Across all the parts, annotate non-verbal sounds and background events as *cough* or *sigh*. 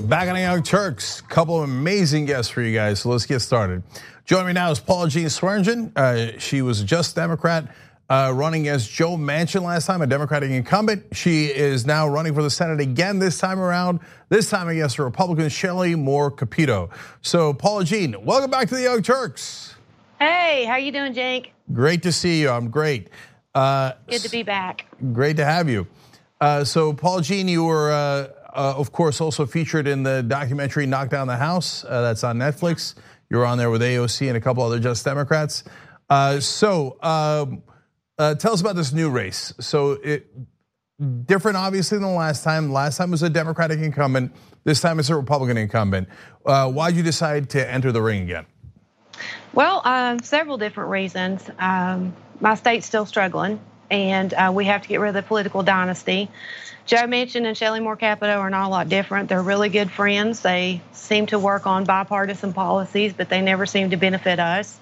Back on the Young Turks, couple of amazing guests for you guys. So let's get started. Joining me now is Paula Jean Swearengin. Uh, she was just Democrat uh, running as Joe Manchin last time, a Democratic incumbent. She is now running for the Senate again this time around. This time against a Republican, Shelley Moore Capito. So Paula Jean, welcome back to the Young Turks. Hey, how you doing, Jake? Great to see you. I'm great. Uh, Good to be back. Great to have you. Uh, so Paula Jean, you were uh, of course, also featured in the documentary Knock Down the House. Uh, that's on Netflix. You're on there with AOC and a couple other Justice Democrats. Uh, so um, uh, tell us about this new race. So it different, obviously, than the last time. Last time was a Democratic incumbent. This time it's a Republican incumbent. Uh, why did you decide to enter the ring again? Well, um, several different reasons. Um, my state's still struggling, and uh, we have to get rid of the political dynasty. Joe Manchin and Shelley Moore Capito are not a lot different. They're really good friends. They seem to work on bipartisan policies, but they never seem to benefit us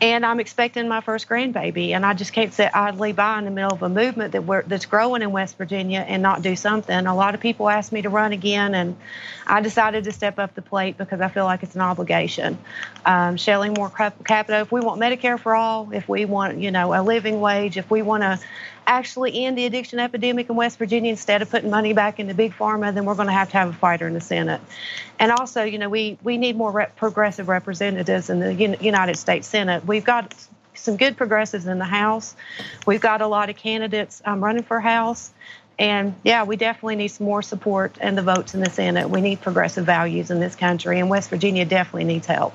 and I'm expecting my first grandbaby, and I just can't sit idly by in the middle of a movement that that's growing in West Virginia and not do something. A lot of people asked me to run again, and I decided to step up the plate because I feel like it's an obligation. Um, Shelley Moore Capito, if we want Medicare for all, if we want you know a living wage, if we want to actually end the addiction epidemic in West Virginia instead of putting money back into big pharma, then we're going to have to have a fighter in the Senate. And also, you know, we we need more rep- progressive representatives in the United States Senate. We've got some good progressives in the House. We've got a lot of candidates um, running for House. And yeah, we definitely need some more support and the votes in the Senate. We need progressive values in this country, and West Virginia definitely needs help.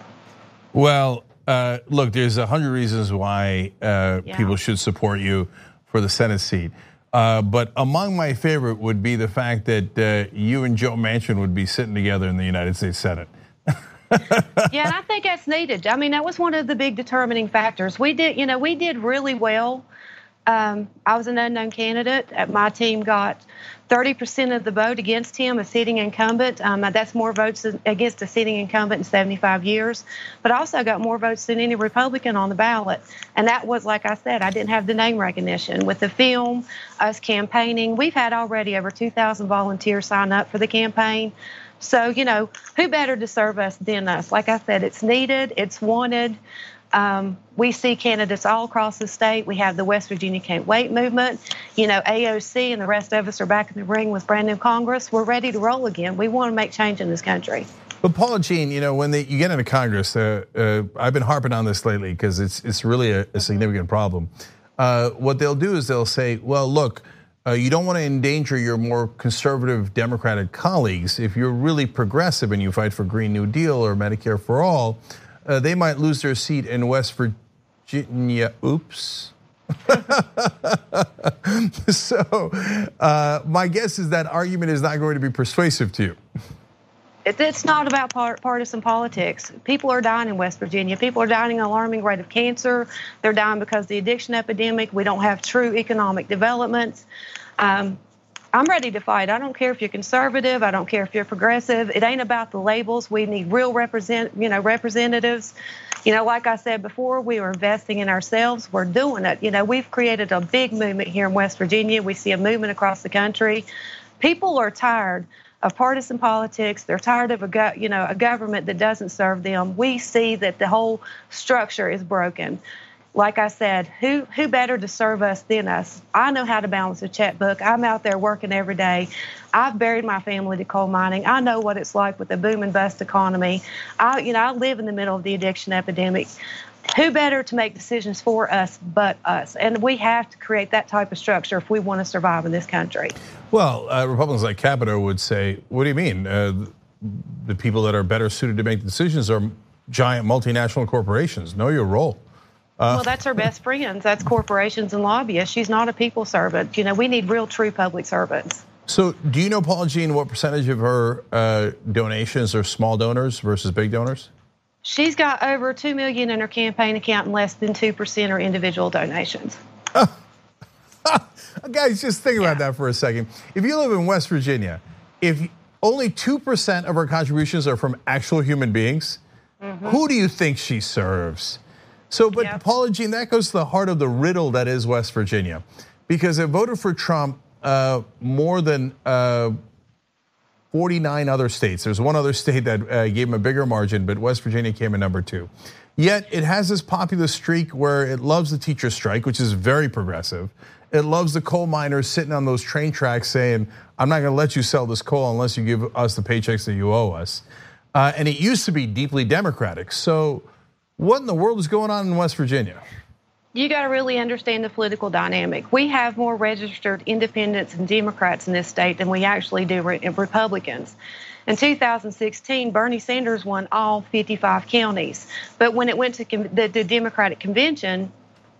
Well, uh, look, there's a hundred reasons why uh, yeah. people should support you for the Senate seat. Uh, but among my favorite would be the fact that uh, you and Joe Manchin would be sitting together in the United States Senate. *laughs* yeah, and I think that's needed. I mean, that was one of the big determining factors. We did, you know, we did really well um, I was an unknown candidate. Uh, my team got 30% of the vote against him, a sitting incumbent. Um, that's more votes against a sitting incumbent in 75 years. But also got more votes than any Republican on the ballot. And that was, like I said, I didn't have the name recognition. With the film, us campaigning, we've had already over 2,000 volunteers sign up for the campaign. So, you know, who better to serve us than us? Like I said, it's needed, it's wanted. Um, we see candidates all across the state. We have the West Virginia Can't Wait movement. You know, AOC and the rest of us are back in the ring with brand new Congress. We're ready to roll again. We want to make change in this country. But Paula Jean, you know, when they, you get into Congress, uh, uh, I've been harping on this lately because it's it's really a, a significant problem. Uh, what they'll do is they'll say, well, look, uh, you don't want to endanger your more conservative Democratic colleagues. If you're really progressive and you fight for Green New Deal or Medicare for all, uh, they might lose their seat in West Virginia. Oops. *laughs* so, uh, my guess is that argument is not going to be persuasive to you. It's not about partisan politics. People are dying in West Virginia. People are dying at an alarming rate of cancer. They're dying because of the addiction epidemic. We don't have true economic development. Um, I'm ready to fight. I don't care if you're conservative. I don't care if you're progressive. It ain't about the labels. We need real represent, you know, representatives. You know, like I said before, we are investing in ourselves. We're doing it. You know, we've created a big movement here in West Virginia. We see a movement across the country. People are tired of partisan politics. They're tired of a go, you know a government that doesn't serve them. We see that the whole structure is broken like I said, who who better to serve us than us? I know how to balance a checkbook. I'm out there working every day. I've buried my family to coal mining. I know what it's like with a boom and bust economy. I you know I live in the middle of the addiction epidemic. Who better to make decisions for us but us? And we have to create that type of structure if we want to survive in this country. Well, uh, Republicans like Capito would say, "What do you mean? Uh, the people that are better suited to make decisions are giant multinational corporations. Know your role." Uh, well, that's her best friends. That's corporations and lobbyists. She's not a people servant. You know, we need real, true public servants. So, do you know, Paula Jean, what percentage of her uh, donations are small donors versus big donors? She's got over two million in her campaign account, and less than two percent are individual donations. *laughs* Guys, just think about that for a second. If you live in West Virginia, if only two percent of her contributions are from actual human beings, mm-hmm. who do you think she serves? So, but yep. Paula Jean, that goes to the heart of the riddle that is West Virginia, because it voted for Trump uh, more than uh, 49 other states. There's one other state that uh, gave him a bigger margin, but West Virginia came in number two. Yet it has this populist streak where it loves the teacher strike, which is very progressive. It loves the coal miners sitting on those train tracks saying, I'm not gonna let you sell this coal unless you give us the paychecks that you owe us. Uh, and it used to be deeply Democratic. So, what in the world is going on in West Virginia? You got to really understand the political dynamic. We have more registered independents and Democrats in this state than we actually do Republicans. In 2016, Bernie Sanders won all 55 counties. But when it went to the, Democratic convention,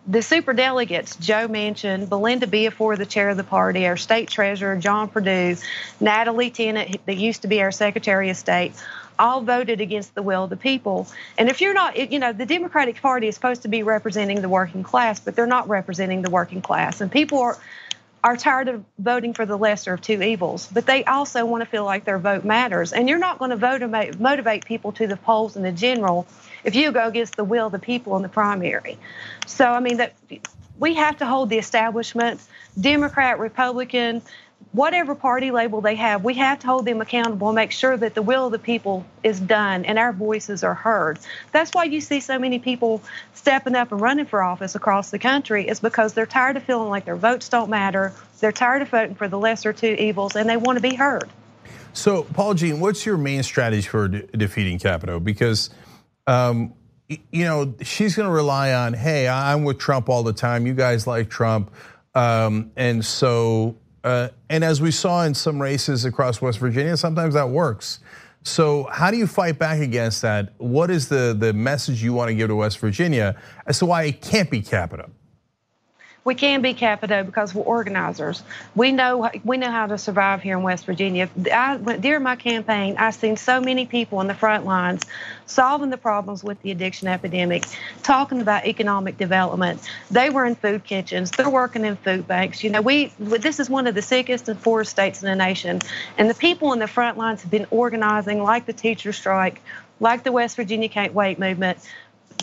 the super delegates, Joe Manchin, Belinda Biafore, the chair of the party, our state treasurer, John Perdue, Natalie Tennant, that used to be our secretary of state, all voted against the will of the people. And if you're not, you know, the Democratic Party is supposed to be representing the working class, but they're not representing the working class. And people are are tired of voting for the lesser of two evils, but they also want to feel like their vote matters. And you're not going to vote motivate people to the polls in the general if you go against the will of the people in the primary. So I mean that we have to hold the establishment, Democrat, Republican, whatever party label they have, we have to hold them accountable and make sure that the will of the people is done and our voices are heard. That's why you see so many people stepping up and running for office across the country is because they're tired of feeling like their votes don't matter. They're tired of voting for the lesser two evils and they want to be heard. So, Paul Jean, what's your main strategy for de- defeating Capito? Because um, you know, she's going to rely on, hey, I'm with Trump all the time. You guys like Trump. Um, and so Uh, and as we saw in some races across West Virginia, sometimes that works. So how do you fight back against that? What is the, the message you want to give to West Virginia as to why it can't be Capito? We can be Capito because we're organizers. We know we know how to survive here in West Virginia. I, during my campaign, I've seen so many people in the front lines solving the problems with the addiction epidemic, talking about economic development. They were in food kitchens. They're working in food banks. You know, we this is one of the sickest and poorest states in the nation, and the people in the front lines have been organizing, like the teacher strike, like the West Virginia Can't Wait movement,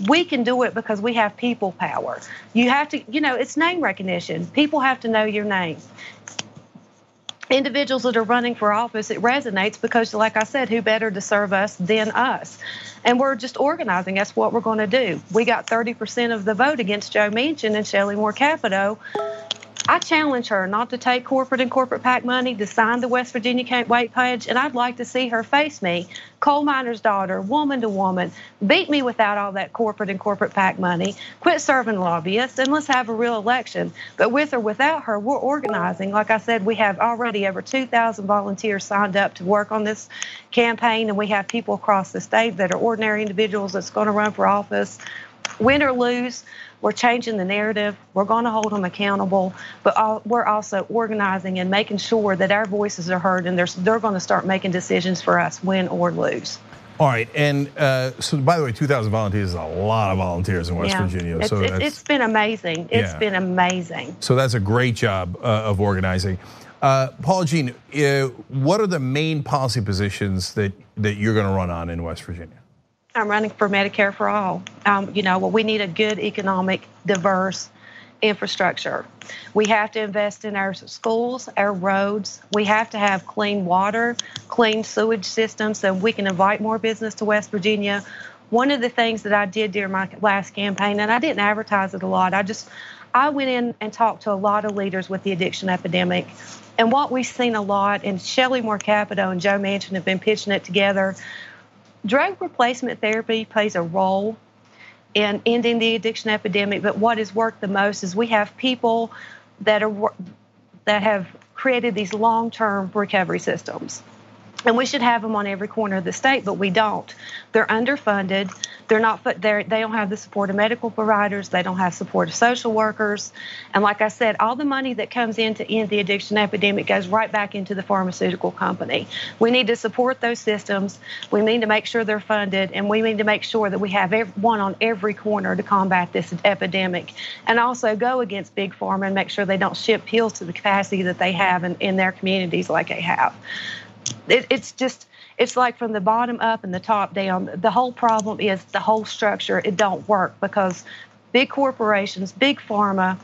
we can do it because we have people power. You have to, you know, it's name recognition. People have to know your name. Individuals that are running for office, it resonates because, like I said, who better to serve us than us? And we're just organizing. That's what we're going to do. We got 30% of the vote against Joe Manchin and Shelley Moore Capito I challenge her not to take corporate and corporate PAC money to sign the West Virginia Can't Wait pledge, and I'd like to see her face me, coal miner's daughter, woman to woman, beat me without all that corporate and corporate PAC money, quit serving lobbyists, and let's have a real election. But with or without her, we're organizing. Like I said, we have already over 2,000 volunteers signed up to work on this campaign, and we have people across the state that are ordinary individuals that's going to run for office. Win or lose, we're changing the narrative. We're going to hold them accountable, but we're also organizing and making sure that our voices are heard, and they're, they're going to start making decisions for us, win or lose. All right, and uh, so by the way, 2,000 volunteers is a lot of volunteers in West yeah, Virginia. So it's, it's been amazing. It's yeah. been amazing. So that's a great job uh, of organizing. Uh, Paul Jean, uh, what are the main policy positions that, that you're going to run on in West Virginia? I'm running for Medicare for all. Um, you know, well, we need a good economic, diverse infrastructure. We have to invest in our schools, our roads. We have to have clean water, clean sewage systems so we can invite more business to West Virginia. One of the things that I did during my last campaign, and I didn't advertise it a lot, I just I went in and talked to a lot of leaders with the addiction epidemic. And what we've seen a lot, and Shelley Moore Capito and Joe Manchin have been pitching it together, drug replacement therapy plays a role in ending the addiction epidemic, but what has worked the most is we have people that are that have created these long-term recovery systems. And we should have them on every corner of the state, but we don't. They're underfunded. They're not. They're, they don't have the support of medical providers. They don't have support of social workers. And like I said, all the money that comes in to end the addiction epidemic goes right back into the pharmaceutical company. We need to support those systems. We need to make sure they're funded, and we need to make sure that we have one on every corner to combat this epidemic, and also go against big pharma and make sure they don't ship pills to the capacity that they have in, in their communities like they have it, it's just it's like from the bottom up and the top down. The whole problem is the whole structure. It don't work because big corporations, big pharma,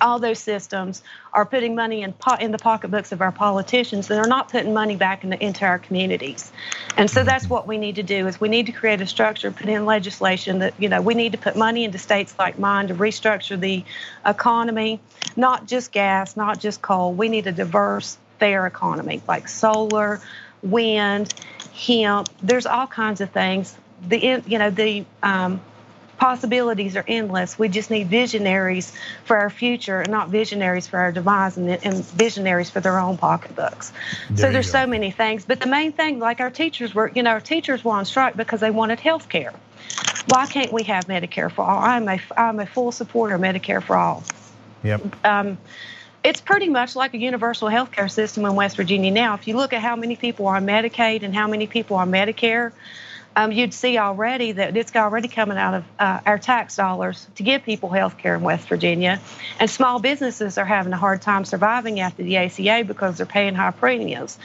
all those systems are putting money in, in the pocketbooks of our politicians and they're not putting money back in the, into our communities and so that's what we need to do is we need to create a structure put in legislation that you know we need to put money into states like mine to restructure the economy not just gas not just coal we need a diverse fair economy like solar wind hemp there's all kinds of things the you know the um, possibilities are endless. We just need visionaries for our future and not visionaries for our demise and, and visionaries for their own pocketbooks. There so there's so many things. But the main thing, like our teachers were, you know, our teachers were on strike because they wanted health care. Why can't we have Medicare for all? I'm a, I'm a full supporter of Medicare for all. Yep. Um, it's pretty much like a universal health care system in West Virginia now. If you look at how many people are on Medicaid and how many people are on Medicare, um, you'd see already that it's already coming out of uh, our tax dollars to give people health care in West Virginia. And small businesses are having a hard time surviving after the ACA because they're paying high premiums.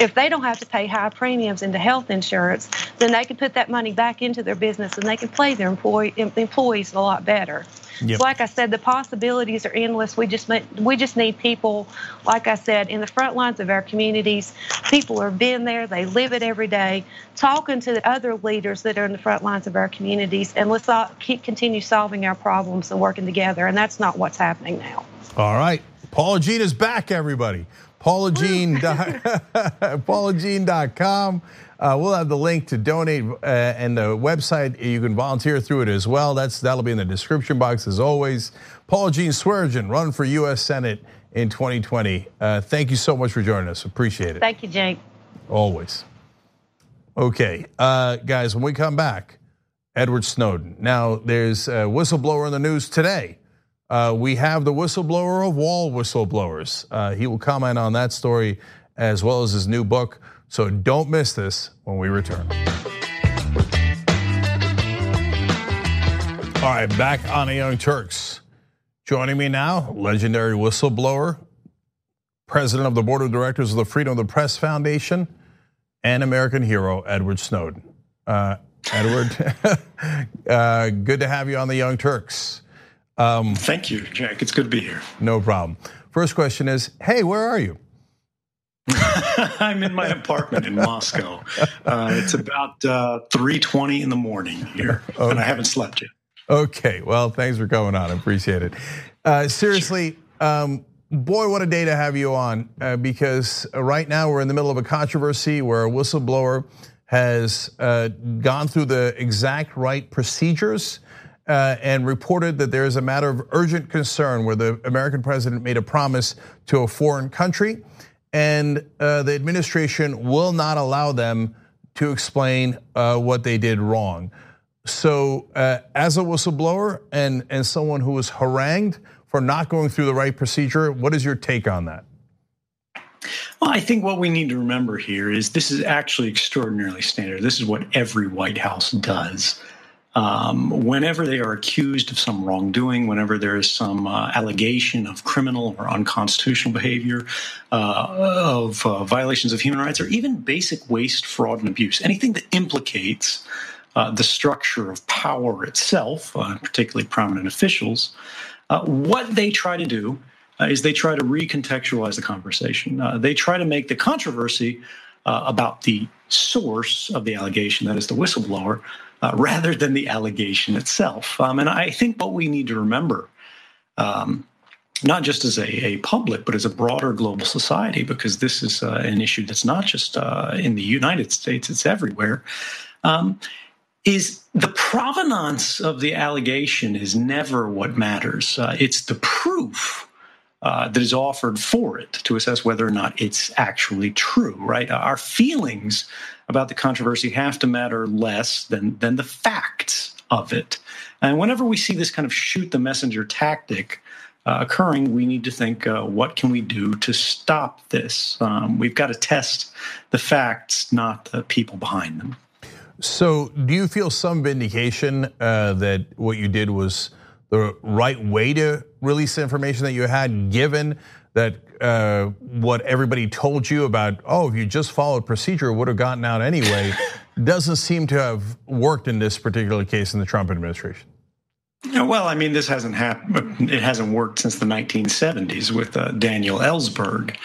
If they don't have to pay high premiums into health insurance, then they can put that money back into their business and they can pay their employee, employees a lot better. Yep. So like I said, the possibilities are endless. We just we just need people, like I said, in the front lines of our communities. People are being there; they live it every day, talking to the other leaders that are in the front lines of our communities, and let's all keep continue solving our problems and working together. And that's not what's happening now. All right, Paula Jean is back, everybody. Paula Jean, *laughs* paulajean.com. Uh, we'll have the link to donate uh, and the website. You can volunteer through it as well. That's that'll be in the description box as always. Paul Jean Swearengin, run for U.S. Senate in 2020. Uh, thank you so much for joining us. Appreciate it. Thank you, Jake. Always. Okay, uh, guys. When we come back, Edward Snowden. Now, there's a whistleblower in the news today. Uh, we have the whistleblower of all whistleblowers. Uh, he will comment on that story as well as his new book. So don't miss this when we return. All right, back on the Young Turks. Joining me now, legendary whistleblower, president of the board of directors of the Freedom of the Press Foundation, and American hero, Edward Snowden. Uh, Edward, *laughs* uh, good to have you on the Young Turks. Um, Thank you, Jack. It's good to be here. No problem. First question is Hey, where are you? *laughs* I'm in my apartment in Moscow. Uh, it's about uh, 3:20 in the morning here, okay. and I haven't slept yet. Okay, well, thanks for coming on. I appreciate it. Uh, seriously, um, boy, what a day to have you on uh, because right now we're in the middle of a controversy where a whistleblower has uh, gone through the exact right procedures. Uh, and reported that there is a matter of urgent concern where the American president made a promise to a foreign country and uh, the administration will not allow them to explain uh, what they did wrong. So, uh, as a whistleblower and and someone who was harangued for not going through the right procedure, what is your take on that? Well, I think what we need to remember here is this is actually extraordinarily standard. This is what every White House does um, whenever they are accused of some wrongdoing, whenever there is some uh, allegation of criminal or unconstitutional behavior, uh, of uh, violations of human rights, or even basic waste, fraud, and abuse, anything that implicates uh, the structure of power itself, uh, particularly prominent officials, uh, what they try to do is they try to recontextualize the conversation. they try to make the controversy about the source of the allegation, that is the whistleblower, uh, rather than the allegation itself. Um, and I think what we need to remember, um, not just as a, a, public, but as a broader global society, because this is uh, an issue that's not just uh, in the United States, it's everywhere, um, is the provenance of the allegation is never what matters. Uh, it's the proof. Uh, that is offered for it to assess whether or not it's actually true, right? Our feelings about the controversy have to matter less than than the facts of it. And whenever we see this kind of shoot the messenger tactic uh, occurring, we need to think, uh, what can we do to stop this? Um, we've got to test the facts, not the people behind them. So, do you feel some vindication uh, that what you did was the right way to release the information that you had, given that uh, what everybody told you about, oh, if you just followed procedure, would have gotten out anyway, *laughs* doesn't seem to have worked in this particular case in the Trump administration. Well, I mean, this hasn't happened. It hasn't worked since the 1970s with uh, Daniel Ellsberg.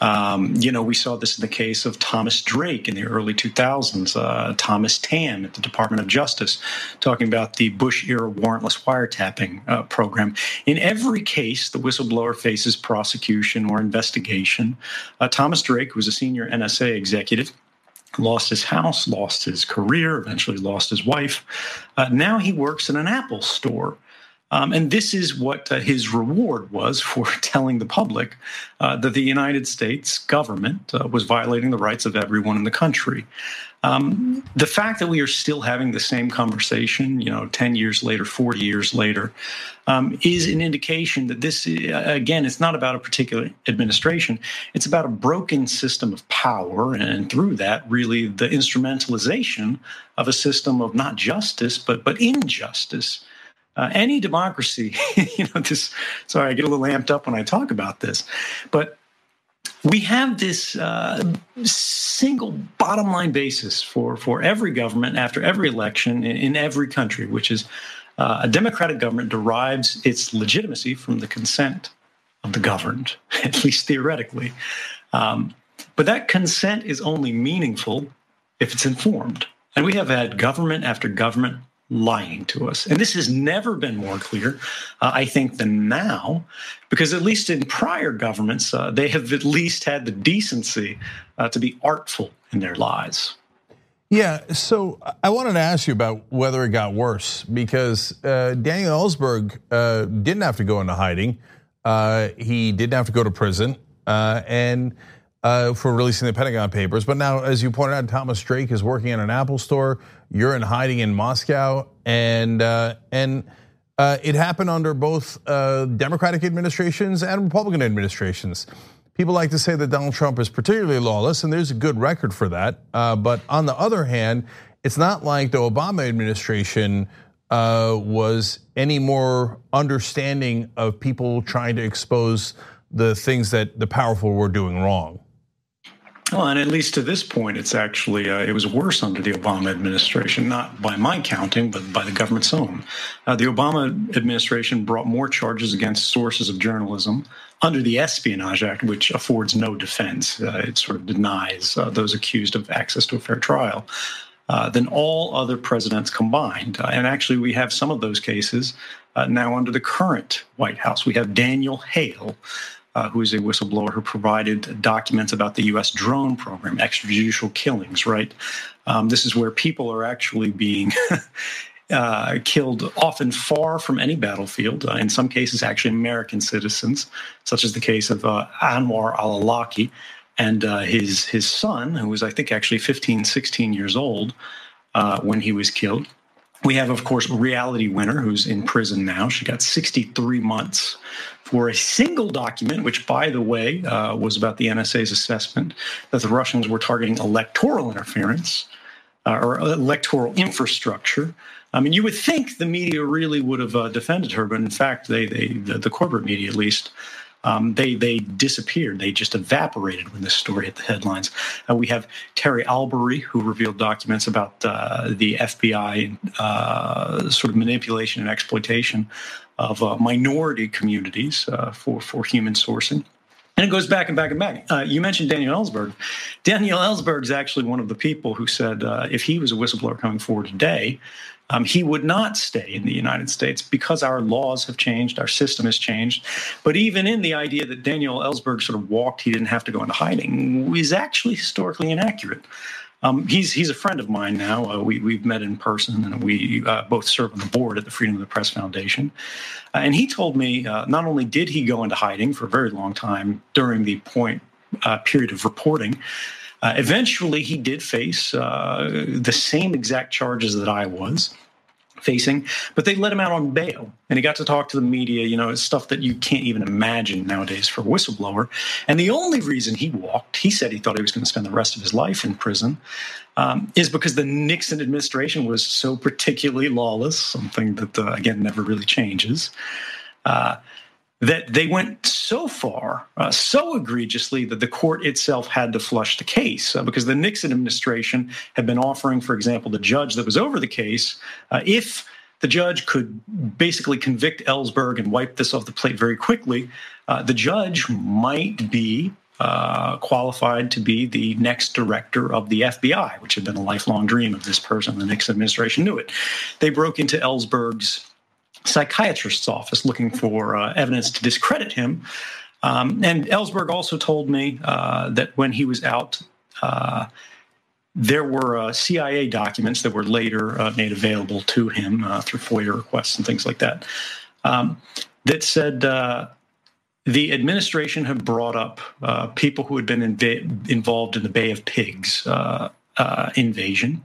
Um, you know, we saw this in the case of Thomas Drake in the early 2000s, uh, Thomas Tamm at the Department of Justice, talking about the Bush era warrantless wiretapping uh, program. In every case, the whistleblower faces prosecution or investigation. Uh, Thomas Drake, who was a senior NSA executive, lost his house, lost his career, eventually lost his wife. Uh, now he works in an Apple store. Um, and this is what uh, his reward was for *laughs* telling the public uh, that the United States government uh, was violating the rights of everyone in the country. Um, the fact that we are still having the same conversation, you know, 10 years later, 40 years later, um, is an indication that this, uh, again, it's not about a particular administration. It's about a broken system of power. And through that, really, the instrumentalization of a system of not justice, but, but injustice. Uh, any democracy, *laughs* you know, this, sorry, I get a little amped up when I talk about this, but we have this uh, single bottom line basis for, for every government after every election in, in every country, which is uh, a democratic government derives its legitimacy from the consent of the governed, *laughs* at least theoretically. Um, but that consent is only meaningful if it's informed. And we have had government after government lying to us. And this has never been more clear, uh, I think, than now, because at least in prior governments, uh, they have at least had the decency uh, to be artful in their lies. Yeah, so I wanted to ask you about whether it got worse because uh, Daniel Ellsberg uh, didn't have to go into hiding. Uh, he didn't have to go to prison. and uh, for releasing the Pentagon Papers. But now, as you pointed out, Thomas Drake is working in an Apple store. You're in hiding in Moscow, and uh, and uh, it happened under both uh, Democratic administrations and Republican administrations. People like to say that Donald Trump is particularly lawless, and there's a good record for that. Uh, but on the other hand, it's not like the Obama administration uh, was any more understanding of people trying to expose the things that the powerful were doing wrong. Well, and at least to this point, it's actually uh, it was worse under the Obama administration, not by my counting, but by the government's own. Uh, the Obama administration brought more charges against sources of journalism under the Espionage Act, which affords no defense. Uh, it sort of denies uh, those accused of access to a fair trial. Uh, than all other presidents combined. Uh, and actually, we have some of those cases now under the current White House. We have Daniel Hale, uh, who is a whistleblower who provided documents about the U.S. drone program, extrajudicial killings, right? Um, this is where people are actually being *laughs* uh, killed often far from any battlefield, uh, in some cases, actually American citizens, such as the case of uh, Anwar al Awlaki and uh, his, his son, who was, I think, actually 15, 16 years old uh, when he was killed. We have, of course, Reality Winner, who's in prison now. She got 63 months for a single document, which, by the way, uh, was about the NSA's assessment that the Russians were targeting electoral interference uh, or electoral infrastructure. I mean, you would think the media really would have uh, defended her, but in fact, they, they the, the corporate media at least, um, they they disappeared. They just evaporated when this story hit the headlines. Uh, we have Terry Albury, who revealed documents about uh, the FBI uh, sort of manipulation and exploitation of uh, minority communities uh, for for human sourcing. And it goes back and back and back. Uh, you mentioned Daniel Ellsberg. Daniel Ellsberg is actually one of the people who said uh, if he was a whistleblower coming forward today, um, he would not stay in the United States because our laws have changed, our system has changed. But even in the idea that Daniel Ellsberg sort of walked, he didn't have to go into hiding, is actually historically inaccurate. Um, he's he's a friend of mine now. Uh, we we've met in person, and we uh, both serve on the board at the Freedom of the Press Foundation. Uh, and he told me uh, not only did he go into hiding for a very long time during the point uh, period of reporting, uh, eventually he did face the same exact charges that I was facing, but they let him out on bail and he got to talk to the media. You know, it's stuff that you can't even imagine nowadays for a whistleblower. And the only reason he walked, he said he thought he was going to spend the rest of his life in prison, um, is because the Nixon administration was so particularly lawless, something that, uh, again, never really changes. Uh, that they went so far, uh, so egregiously, that the court itself had to flush the case uh, because the Nixon administration had been offering, for example, the judge that was over the case, uh, if the judge could basically convict Ellsberg and wipe this off the plate very quickly, uh, the judge might be uh, qualified to be the next director of the FBI, which had been a lifelong dream of this person. The Nixon administration knew it. They broke into Ellsberg's psychiatrist's office looking for uh, evidence to discredit him. Um, and Ellsberg also told me uh, that when he was out, uh, there were uh, CIA documents that were later uh, made available to him uh, through FOIA requests and things like that um, that said the administration had brought up people who had been inv- involved in the Bay of Pigs invasion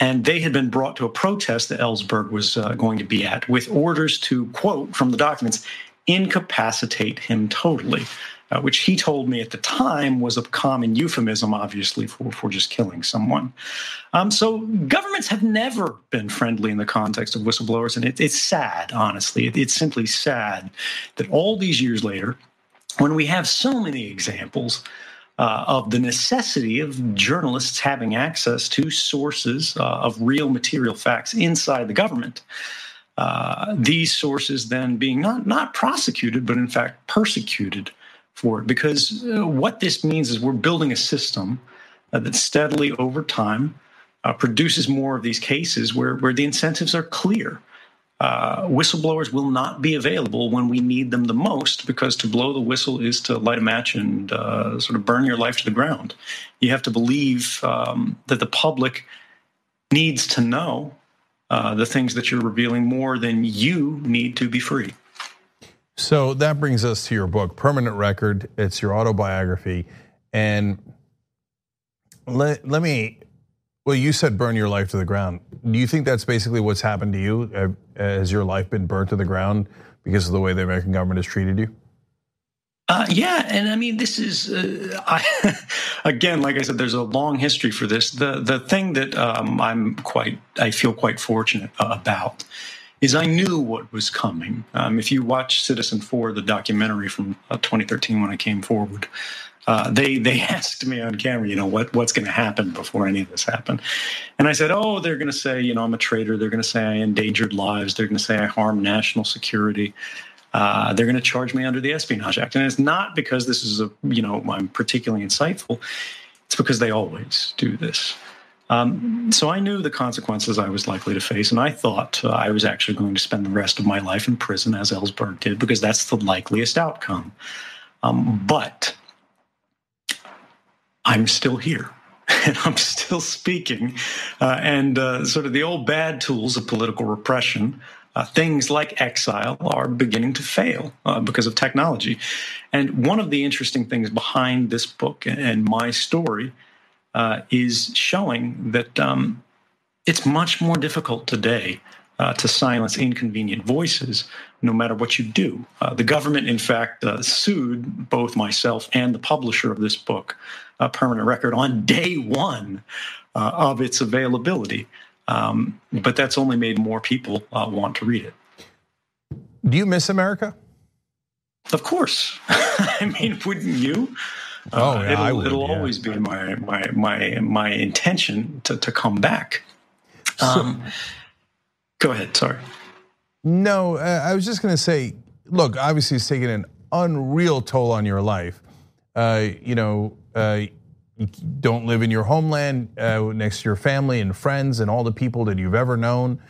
and they had been brought to a protest that Ellsberg was uh, going to be at with orders to, quote from the documents, incapacitate him totally, uh, which he told me at the time was a common euphemism, obviously, for, for just killing someone. Um, so governments have never been friendly in the context of whistleblowers, and it, it's sad, honestly. It, it's simply sad that all these years later, when we have so many examples uh, of the necessity of journalists having access to sources uh, of real material facts inside the government. Uh, these sources then being not not prosecuted, but in fact persecuted for it, because uh, what this means is we're building a system uh, that steadily over time uh, produces more of these cases where where the incentives are clear uh, whistleblowers will not be available when we need them the most because to blow the whistle is to light a match and uh, sort of burn your life to the ground. You have to believe um, that the public needs to know uh, the things that you're revealing more than you need to be free. So that brings us to your book, Permanent Record. It's your autobiography. And let, let me well, you said burn your life to the ground. Do you think that's basically what's happened to you? Has your life been burnt to the ground because of the way the American government has treated you? Uh, yeah, and I mean, this is uh, *laughs* I, again, like I said, there's a long history for this. The the thing that um, I'm quite, I feel quite fortunate about, is I knew what was coming. Um, if you watch Citizenfour, the documentary from uh, 2013 when I came forward, uh, they they *laughs* asked me on camera, you know, what what's going to happen before any of this happened, and I said, oh, they're going to say, you know, I'm a traitor. They're going to say I endangered lives. They're going to say I harmed national security. Uh, they're going to charge me under the Espionage Act, and it's not because this is a you know I'm particularly insightful. It's because they always do this. Um, so I knew the consequences I was likely to face, and I thought uh, I was actually going to spend the rest of my life in prison, as Ellsberg did, because that's the likeliest outcome. Um, but I'm still here. *laughs* And I'm still speaking. Uh, and uh, sort of the old bad tools of political repression, uh, things like exile, are beginning to fail uh, because of technology. And one of the interesting things behind this book and my story uh, is showing that um, it's much more difficult today uh, to silence inconvenient voices, no matter what you do. The government, in fact, sued both myself and the publisher of this book a permanent record on day one uh, of its availability. Um, but that's only made more people uh, want to read it. Do you miss America? Of course. *laughs* I mean, wouldn't you? Oh, yeah, it'll, I would, it'll yeah. always be my my my my intention to to come back. Um, go ahead. Sorry. No, uh, I was just going to say, look, obviously, it's taken an unreal toll on your life. Uh, you know, uh, you don't live in your homeland uh, next to your family and friends and all the people that you've ever known,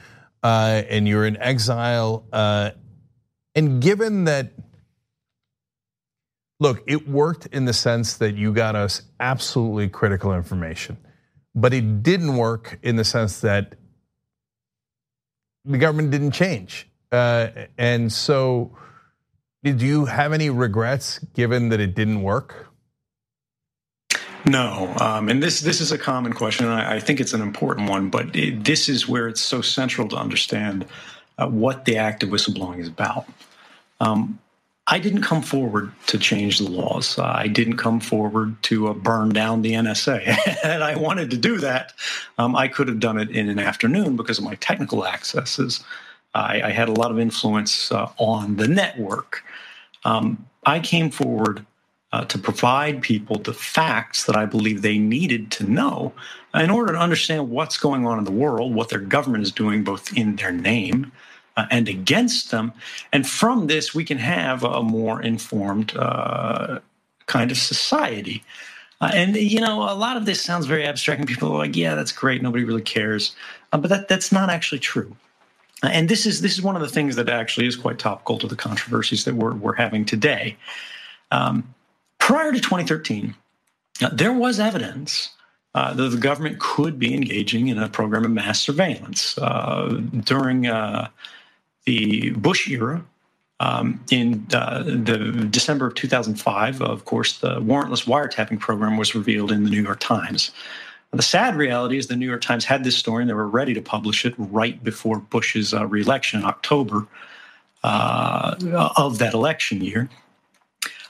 uh, and you're in exile. and given that, look, it worked in the sense that you got us absolutely critical information, but it didn't work in the sense that the government didn't change. and so, did you have any regrets given that it didn't work? No, um, and this this is a common question, and I, I think it's an important one. But it, this is where it's so central to understand uh, what the act of whistleblowing is about. Um, I didn't come forward to change the laws. Uh, I didn't come forward to uh, burn down the NSA. *laughs* and I wanted to do that. Um, I could have done it in an afternoon because of my technical accesses. I, I had a lot of influence uh, on the network. Um, I came forward uh, to provide people the facts that I believe they needed to know in order to understand what's going on in the world, what their government is doing, both in their name uh, and against them. And from this, we can have a more informed uh, kind of society. Uh, and you know, a lot of this sounds very abstract, and people are like, "Yeah, that's great. Nobody really cares," uh, but that that's not actually true. Uh, and this is this is one of the things that actually is quite topical to the controversies that we're we're having today. Um, prior to 2013, uh, there was evidence uh, that the government could be engaging in a program of mass surveillance uh, during uh, the Bush era. Um, in uh, the December of 2005, of course, the warrantless wiretapping program was revealed in the New York Times. The sad reality is the New York Times had this story and they were ready to publish it right before Bush's uh, reelection in October uh, of that election year.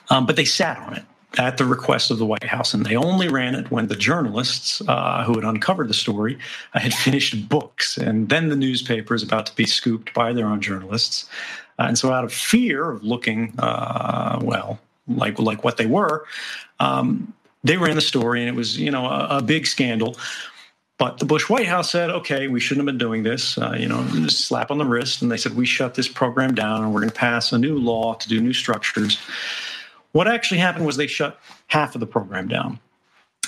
Um, but they sat on it at the request of the White House, and they only ran it when the journalists uh, who had uncovered the story uh, had finished books, and then the newspaper is about to be scooped by their own journalists. Uh, and so, out of fear of looking uh, well like like what they were, um, they ran the story, and it was you know a, a, big scandal. But the Bush White House said, "Okay, we shouldn't have been doing this." Uh, you know, slap on the wrist, and they said, "We shut this program down, and we're going to pass a new law to do new structures." What actually happened was they shut half of the program down.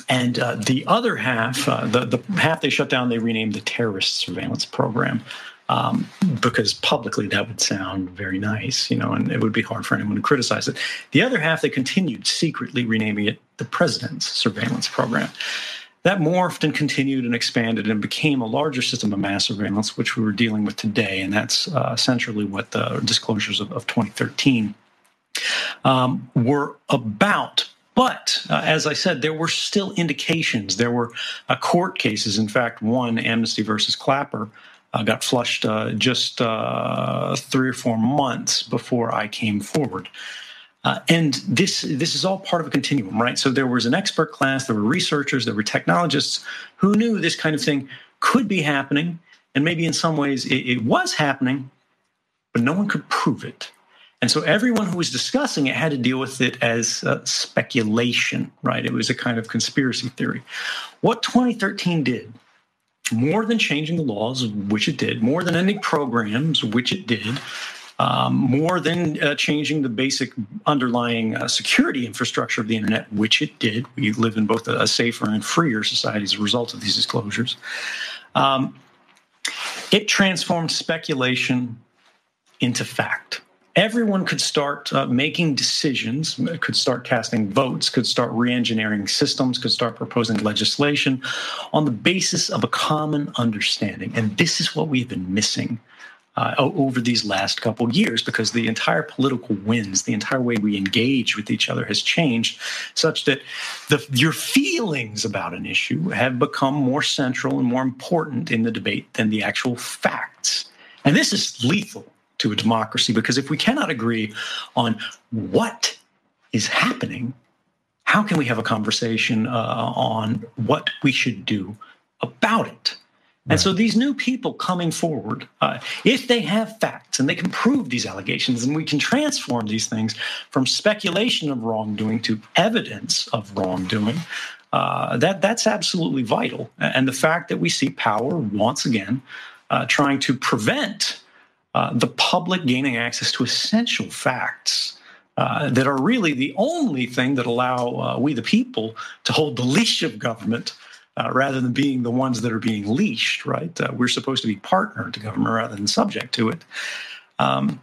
And uh, the other half, uh, the, the half they shut down, they renamed the terrorist surveillance program. Um, because publicly that would sound very nice, you know, and it would be hard for anyone to criticize it. The other half, they continued secretly renaming it the president's surveillance program. That morphed and continued and expanded and became a larger system of mass surveillance, which we were dealing with today. And that's uh, essentially what the disclosures of, of 2013 um, were about. But uh, as I said, there were still indications. There were uh, court cases. In fact, one, Amnesty versus Clapper, uh, got flushed uh, just uh, three or four months before I came forward. Uh, and this this is all part of a continuum, right? So there was an expert class, there were researchers, there were technologists who knew this kind of thing could be happening, and maybe in some ways it, it was happening, but no one could prove it. And so everyone who was discussing it had to deal with it as uh, speculation, right? It was a kind of conspiracy theory. What 2013 did, more than changing the laws, which it did, more than ending programs, which it did, um, more than uh, changing the basic underlying uh, security infrastructure of the internet, which it did. We live in both a, safer and freer society as a result of these disclosures. Um, it transformed speculation into fact everyone could start uh, making decisions, could start casting votes, could start re-engineering systems, could start proposing legislation on the basis of a common understanding. And this is what we've been missing. Uh, over these last couple years, because the entire political winds, the entire way we engage with each other has changed, such that the, your feelings about an issue have become more central and more important in the debate than the actual facts. And this is lethal to a democracy because if we cannot agree on what is happening, how can we have a conversation uh, on what we should do about it? And so these new people coming forward, uh, if they have facts and they can prove these allegations, and we can transform these things from speculation of wrongdoing to evidence of wrongdoing, uh, that that's absolutely vital. And the fact that we see power once again uh, trying to prevent uh, the public gaining access to essential facts uh, that are really the only thing that allow uh, we, the people, to hold the leash of government uh, rather than being the ones that are being leashed, right? Uh, we're supposed to be partner to government rather than subject to it. Um,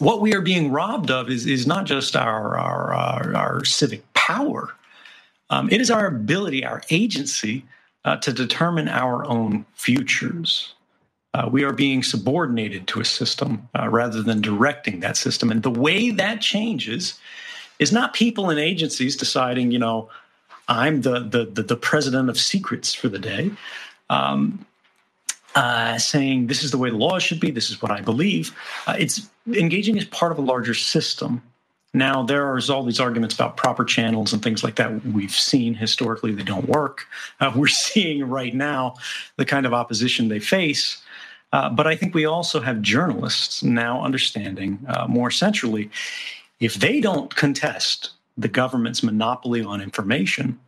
what we are being robbed of is, is not just our, our, our, our civic power, um, it is our ability, our agency to determine our own futures. Uh, we are being subordinated to a system uh, rather than directing that system. And the way that changes is not people and agencies deciding, you know, I'm the the the, the president of secrets for the day, um, uh, saying this is the way the law should be. This is what I believe. Uh, it's engaging as part of a larger system. Now there are all these arguments about proper channels and things like that. We've seen historically they don't work. Uh, we're *laughs* seeing right now the kind of opposition they face uh, but I think we also have journalists now understanding uh, more centrally if they don't contest the government's monopoly on information,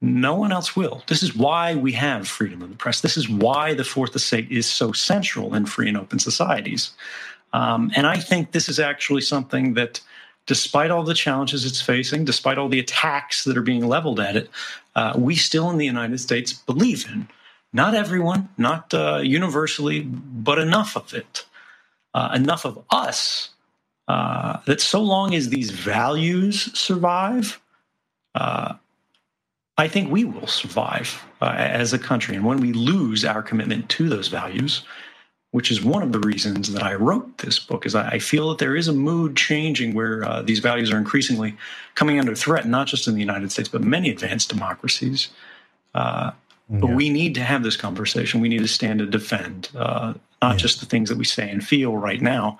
no one else will. This is why we have freedom of the press. This is why the Fourth Estate is so central in free and open societies. Um, and I think this is actually something that, despite all the challenges it's facing, despite all the attacks that are being leveled at it, uh, we still in the United States believe in. Not everyone, not uh, universally, but enough of it, uh, enough of us uh, that so long as these values survive, uh, I think we will survive uh, as a country. And when we lose our commitment to those values, which is one of the reasons that I wrote this book, is I feel that there is a mood changing where uh, these values are increasingly coming under threat, not just in the United States, but many advanced democracies. Uh, yeah. But we need to have this conversation. We need to stand and defend uh, not yeah. just the things that we say and feel right now,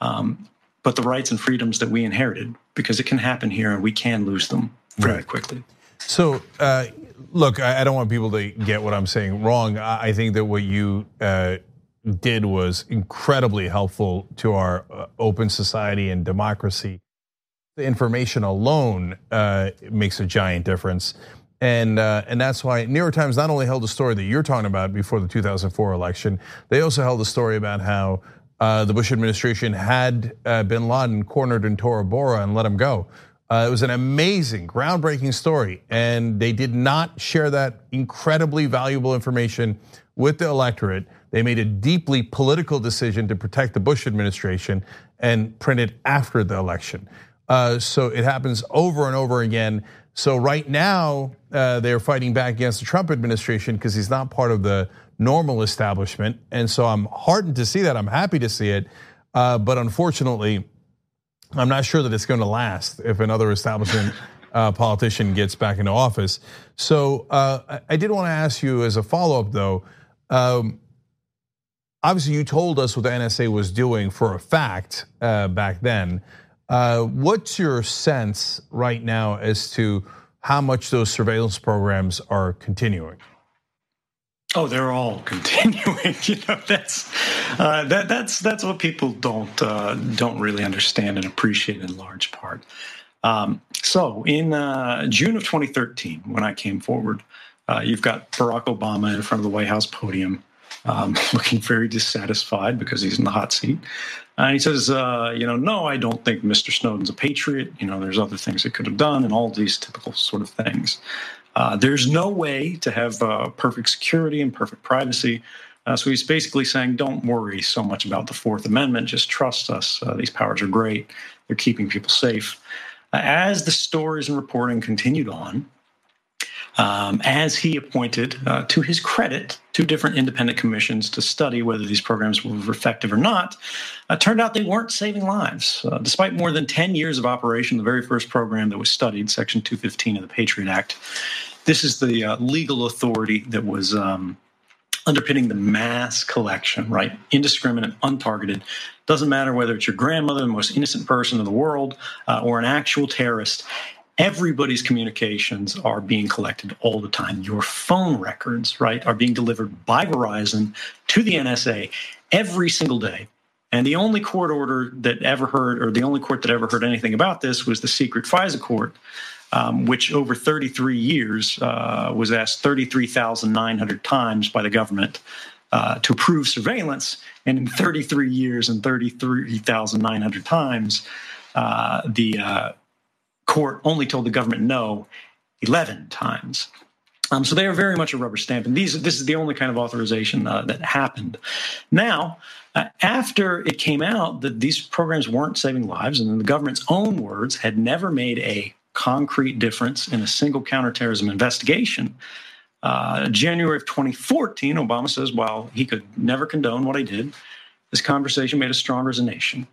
um, but the rights and freedoms that we inherited, because it can happen here and we can lose them very right. quickly. So, uh, look, I, don't want people to get what I'm saying wrong. I, I think that what you uh, did was incredibly helpful to our uh, open society and democracy. The information alone uh, makes a giant difference. And, uh, and that's why New York Times not only held a story that you're talking about before the 2004 election, they also held a story about how uh, the Bush administration had uh, bin Laden cornered in Tora Bora and let him go. Uh, it was an amazing, groundbreaking story, and they did not share that incredibly valuable information with the electorate. They made a deeply political decision to protect the Bush administration and print it after the election. Uh, so it happens over and over again. So right now, uh, they're fighting back against the Trump administration because he's not part of the normal establishment. And so I'm heartened to see that. I'm happy to see it. Uh, but unfortunately, I'm not sure that it's going to last if another establishment *laughs* uh, politician gets back into office. So uh, I did want to ask you as a follow up, though. Um, obviously, you told us what the NSA was doing for a fact uh, back then. Uh, what's your sense right now as to how much those surveillance programs are continuing? Oh, they're all *laughs* continuing. you know, that's uh, that that's that's what people don't uh, don't really understand and appreciate in large part. Um, so, in uh, June of 2013, when I came forward, uh, you've got Barack Obama in front of the White House podium, um, *laughs* looking very dissatisfied because he's in the hot seat. And he says, uh, you know, no, I don't think Mr. Snowden's a patriot. You know, there's other things he could have done, and all these typical sort of things. Uh, there's no way to have uh, perfect security and perfect privacy. Uh, so he's basically saying, don't worry so much about the Fourth Amendment. Just trust us. Uh, these powers are great. They're keeping people safe. Uh, as the stories and reporting continued on, um, as he appointed, uh, to his credit, two different independent commissions to study whether these programs were effective or not, uh, turned out they weren't saving lives. Uh, despite more than 10 years of operation, the very first program that was studied, Section 215 of the Patriot Act, this is the uh, legal authority that was um, underpinning the mass collection, right? Indiscriminate, untargeted. Doesn't matter whether it's your grandmother, the most innocent person in the world, uh, or an actual terrorist. Everybody's communications are being collected all the time. Your phone records, right, are being delivered by Verizon to the NSA every single day. And the only court order that ever heard, or the only court that ever heard anything about this was the secret FISA court, um, which over 33 years uh, was asked 33,900 times by the government uh, to approve surveillance. And in 33 years and 33,900 times, uh, the uh, court only told the government no 11 times. Um, so they are very much a rubber stamp, and these this is the only kind of authorization uh, that happened. Now, uh, after it came out that these programs weren't saving lives, and the government's own words, had never made a concrete difference in a single counterterrorism investigation. Uh, January of 2014, Obama says, while he could never condone what I did, this conversation made us stronger as a nation.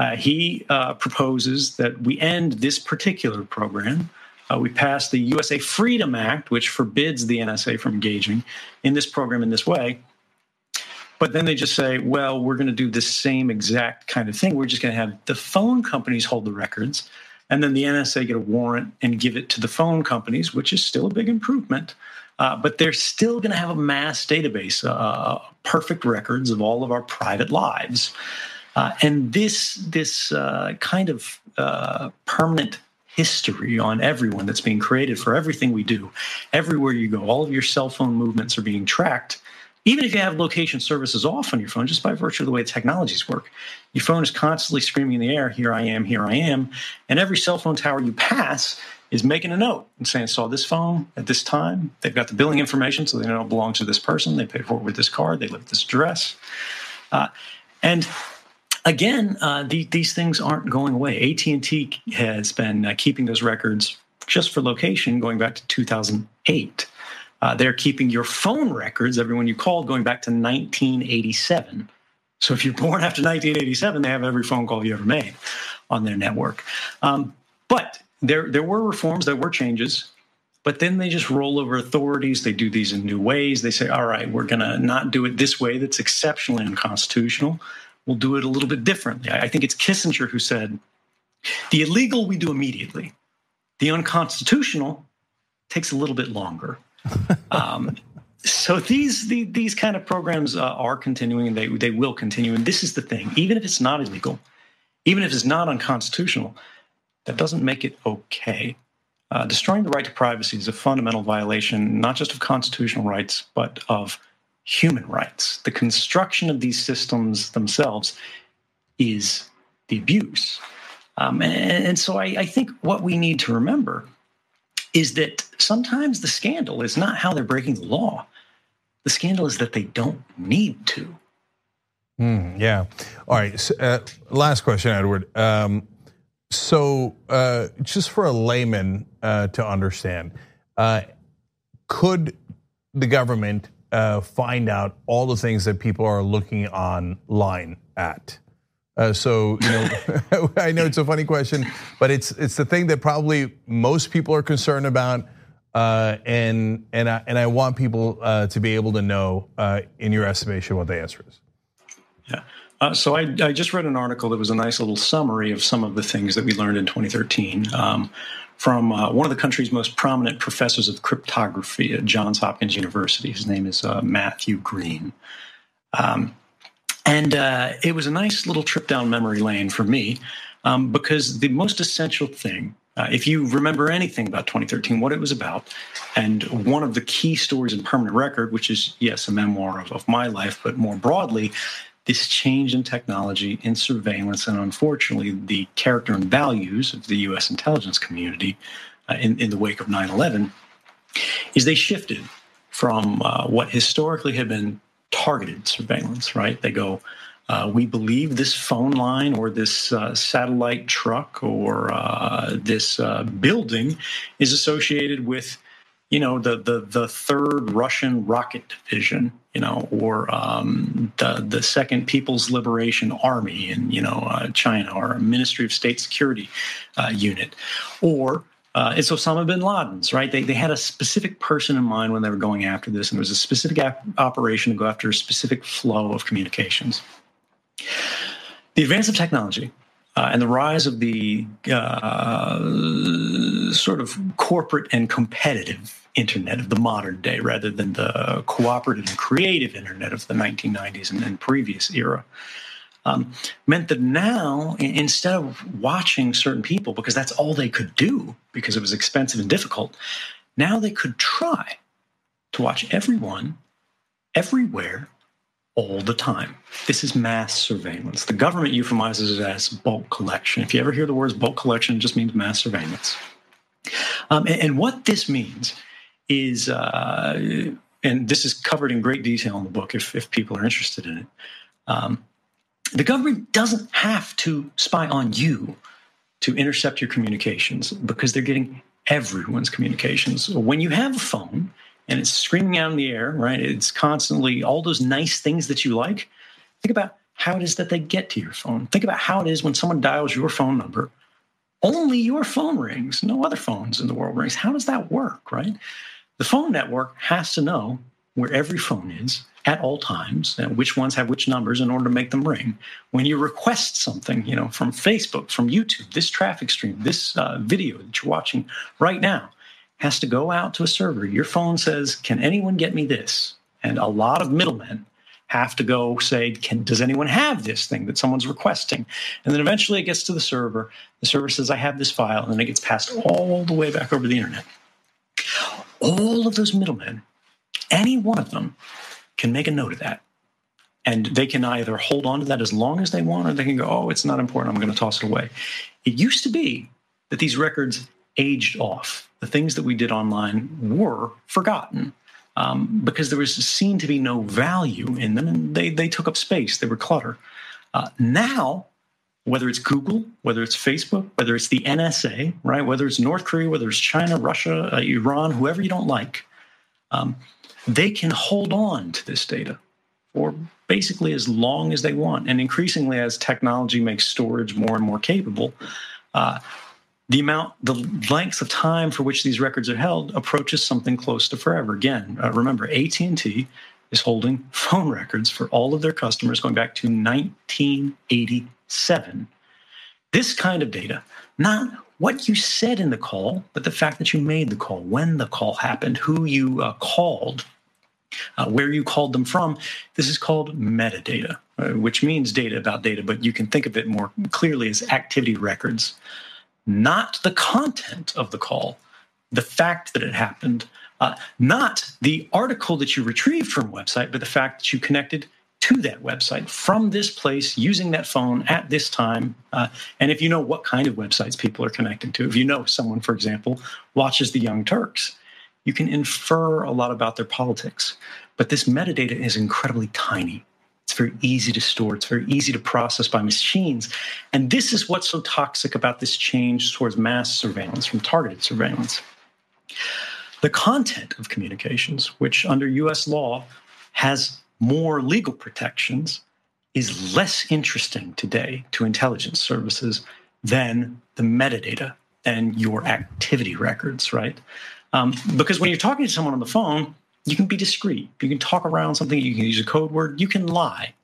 Uh, he uh, proposes that we end this particular program uh, we passed the USA Freedom Act, which forbids the NSA from engaging in this program in this way. But then they just say, well, we're going to do the same exact kind of thing. We're just going to have the phone companies hold the records, and then the NSA get a warrant and give it to the phone companies, which is still a big improvement. Uh, but they're still going to have a mass database, uh, perfect records of all of our private lives. Uh, and this this uh, kind of uh, permanent history on everyone that's being created for everything we do. Everywhere you go, all of your cell phone movements are being tracked. Even if you have location services off on your phone, just by virtue of the way technologies work, your phone is constantly screaming in the air, Here I am, here I am. And every cell phone tower you pass is making a note and saying, saw this phone at this time. They've got the billing information, so they know it belongs to this person. They paid for it with this card. They live at this address. Uh, and again, uh, the, these things aren't going away. AT&T has been uh, keeping those records just for location going back to 2008. Uh, they're keeping your phone records, everyone you called, going back to 1987. So if you're born after 1987, they have every phone call you ever made on their network. Um, but there there were reforms, there were changes, but then they just roll over authorities. They do these in new ways. They say, all right, we're going to not do it this way that's exceptionally unconstitutional. We'll do it a little bit differently. I think it's Kissinger who said, the illegal we do immediately, the unconstitutional takes a little bit longer. *laughs* um, so these, the, these kind of programs uh, are continuing and they, they will continue. And this is the thing even if it's not illegal, even if it's not unconstitutional, that doesn't make it okay. Uh, destroying the right to privacy is a fundamental violation, not just of constitutional rights, but of human rights. The construction of these systems themselves is the abuse. Um, and, and, so I, I think what we need to remember is that sometimes the scandal is not how they're breaking the law. The scandal is that they don't need to. Mm, yeah. All right. So, uh, last question, Edward. Um, so, uh, just for a layman uh, to understand, uh, could the government uh, find out all the things that people are looking online at? Uh, so, you know, *laughs* I know it's a funny question, but it's it's the thing that probably most people are concerned about, uh, and and I, and I want people to be able to know, in your estimation, what the answer is. Yeah. Uh, so I, I, just read an article that was a nice little summary of some of the things that we learned in 2013 um, from uh, one of the country's most prominent professors of cryptography at Johns Hopkins University. His name is uh, Matthew Green. Um, and uh, it was a nice little trip down memory lane for me um, because the most essential thing uh, if you remember anything about 2013, what it was about, and one of the key stories in Permanent Record, which is, yes, a memoir of, of my life, but more broadly, this change in technology, in surveillance, and unfortunately, the character and values of the US intelligence community uh, in, in the wake of 9 11 is they shifted from uh, what historically had been targeted surveillance, right? They go, uh, we believe this phone line or this uh, satellite truck or uh, this uh, building is associated with you know the the the third Russian rocket division, you know, or um, the the second People's Liberation Army in you know uh, China, or a Ministry of State Security uh, unit, or uh, it's Osama bin Laden's, right? They, they had a specific person in mind when they were going after this, and there was a specific ap- operation to go after a specific flow of communications. The advance of technology uh, and the rise of the uh, sort of corporate and competitive internet of the modern day rather than the cooperative and creative internet of the 1990s and, and previous era um, meant that now instead of watching certain people because that's all they could do because it was expensive and difficult now they could try to watch everyone everywhere all the time. This is mass surveillance. The government euphemizes it as bulk collection. If you ever hear the words bulk collection, it just means mass surveillance. Um, and, and, what this means is, uh, and this is covered in great detail in the book if, if people are interested in it. Um, the government doesn't have to spy on you to intercept your communications because they're getting everyone's communications. When you have a phone, and it's screaming out in the air, right? It's constantly all those nice things that you like. Think about how it is that they get to your phone. Think about how it is when someone dials your phone number. Only your phone rings, no other phones in the world rings. How does that work, right? The phone network has to know where every phone is at all times and which ones have which numbers in order to make them ring. When you request something, you know, from Facebook, from YouTube, this traffic stream, this uh, video that you're watching right now, has to go out to a server. Your phone says, Can anyone get me this? And a lot of middlemen have to go say, can, does anyone have this thing that someone's requesting? And then eventually it gets to the server. The server says, I have this file, and then it gets passed all the way back over the internet. All of those middlemen, any one of them, can make a note of that. And they can either hold on to that as long as they want, or they can go, oh, it's not important, I'm going to toss it away. It used to be that these records aged off. The things that we did online were forgotten um, because there was seen to be no value in them and they, they took up space, they were clutter. Uh, now, whether it's Google, whether it's Facebook, whether it's the NSA, right, whether it's North Korea, whether it's China, Russia, uh, Iran, whoever you don't like, um, they can hold on to this data for basically as long as they want. And increasingly, as technology makes storage more and more capable, uh, the amount, the length of time for which these records are held approaches something close to forever. Again, uh, remember, AT&T is holding *laughs* phone records for all of their customers going back to 1987. This kind of data, not what you said in the call, but the fact that you made the call, when the call happened, who you uh, called, uh, where you called them from. This is called metadata, uh, which means data about data, but you can think of it more clearly as activity records not the content of the call, the fact that it happened, uh, not the article that you retrieved from a website, but the fact that you connected to that website from this place using that phone at this time. Uh, and if you know what kind of websites people are connecting to, if you know someone, for example, watches the Young Turks, you can infer a lot about their politics. But this metadata is incredibly tiny. It's very easy to store. It's very easy to process by machines. And this is what's so toxic about this change towards mass surveillance from targeted surveillance. The content of communications, which under US law has more legal protections, is less interesting today to intelligence services than the metadata and your activity records, right? Um, because when you're talking to someone on the phone, you can be discreet. You can talk around something. You can use a code word. You can lie.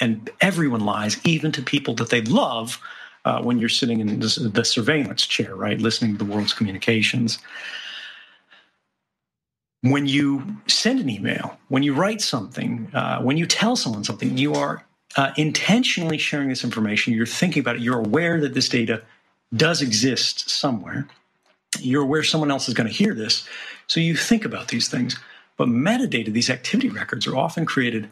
And everyone lies, even to people that they love uh, when you're sitting in the, the surveillance chair, right? Listening to the world's communications. When you send an email, when you write something, uh, when you tell someone something, you are uh, intentionally sharing this information. You're thinking about it. You're aware that this data does exist somewhere. You're aware someone else is going to hear this. So you think about these things. But metadata, these activity records, are often created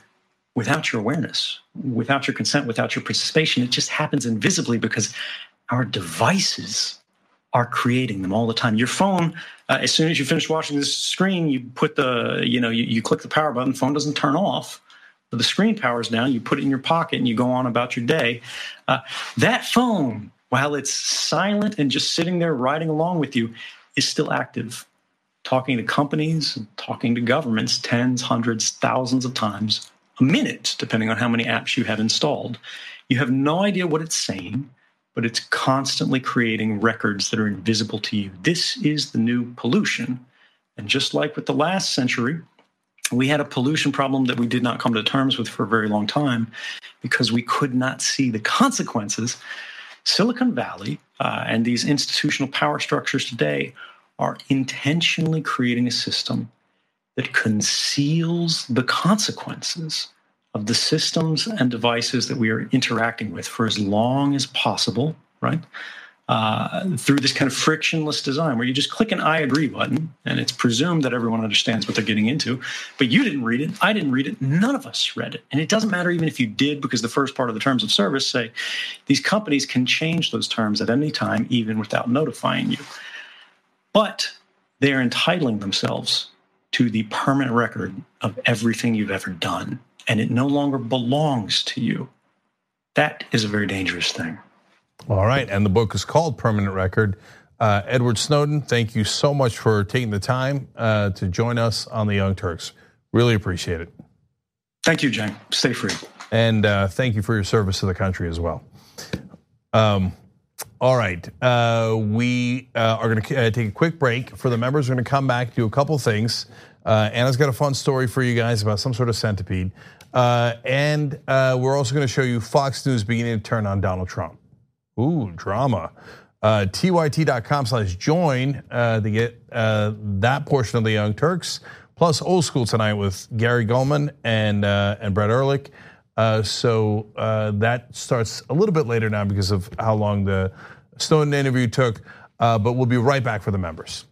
without your awareness, without your consent, without your participation. It just happens invisibly because our devices are creating them all the time. Your phone, uh, as soon as you finish watching this screen, you put the, you know, you, you click the power button, The phone doesn't turn off. But the screen powers down, you put it in your pocket and you go on about your day. Uh, that phone, while it's silent and just sitting there riding along with you, is still active talking to companies, talking to governments tens, hundreds, thousands of times a minute, depending on how many apps you have installed. You have no idea what it's saying, but it's constantly creating records that are invisible to you. This is the new pollution. And just like with the last century, we had a pollution problem that we did not come to terms with for a very long time because we could not see the consequences. Silicon Valley uh, and these institutional power structures today are intentionally creating a system that conceals the consequences of the systems and devices that we are interacting with for as long as possible, right? Uh, through this kind of frictionless design where you just click an I agree button and it's presumed that everyone understands what they're getting into. But you didn't read it. I didn't read it. None of us read it. And it doesn't matter even if you did, because the first part of the terms of service say these companies can change those terms at any time, even without notifying you. But they are entitling themselves to the permanent record of everything you've ever done, and it no longer belongs to you. That is a very dangerous thing. All right, and the book is called Permanent Record. Uh, Edward Snowden, thank you so much for taking the time uh, to join us on the Young Turks. Really appreciate it. Thank you, Jay. Stay free. And uh, thank you for your service to the country as well. Um, all right, uh, we uh, are going to uh, take a quick break. For the members, we're going to come back, do a couple things. Uh, Ana's got a fun story for you guys about some sort of centipede. Uh, and uh, we're also going to show you Fox News beginning to turn on Donald Trump. Ooh, drama. tyt.com slash join to get that portion of the Young Turks plus old school tonight with Gary Gulman and and Brett Ehrlich. Uh, so uh, that starts a little bit later now because of how long the Snowden interview took. Uh, but we'll be right back for the members.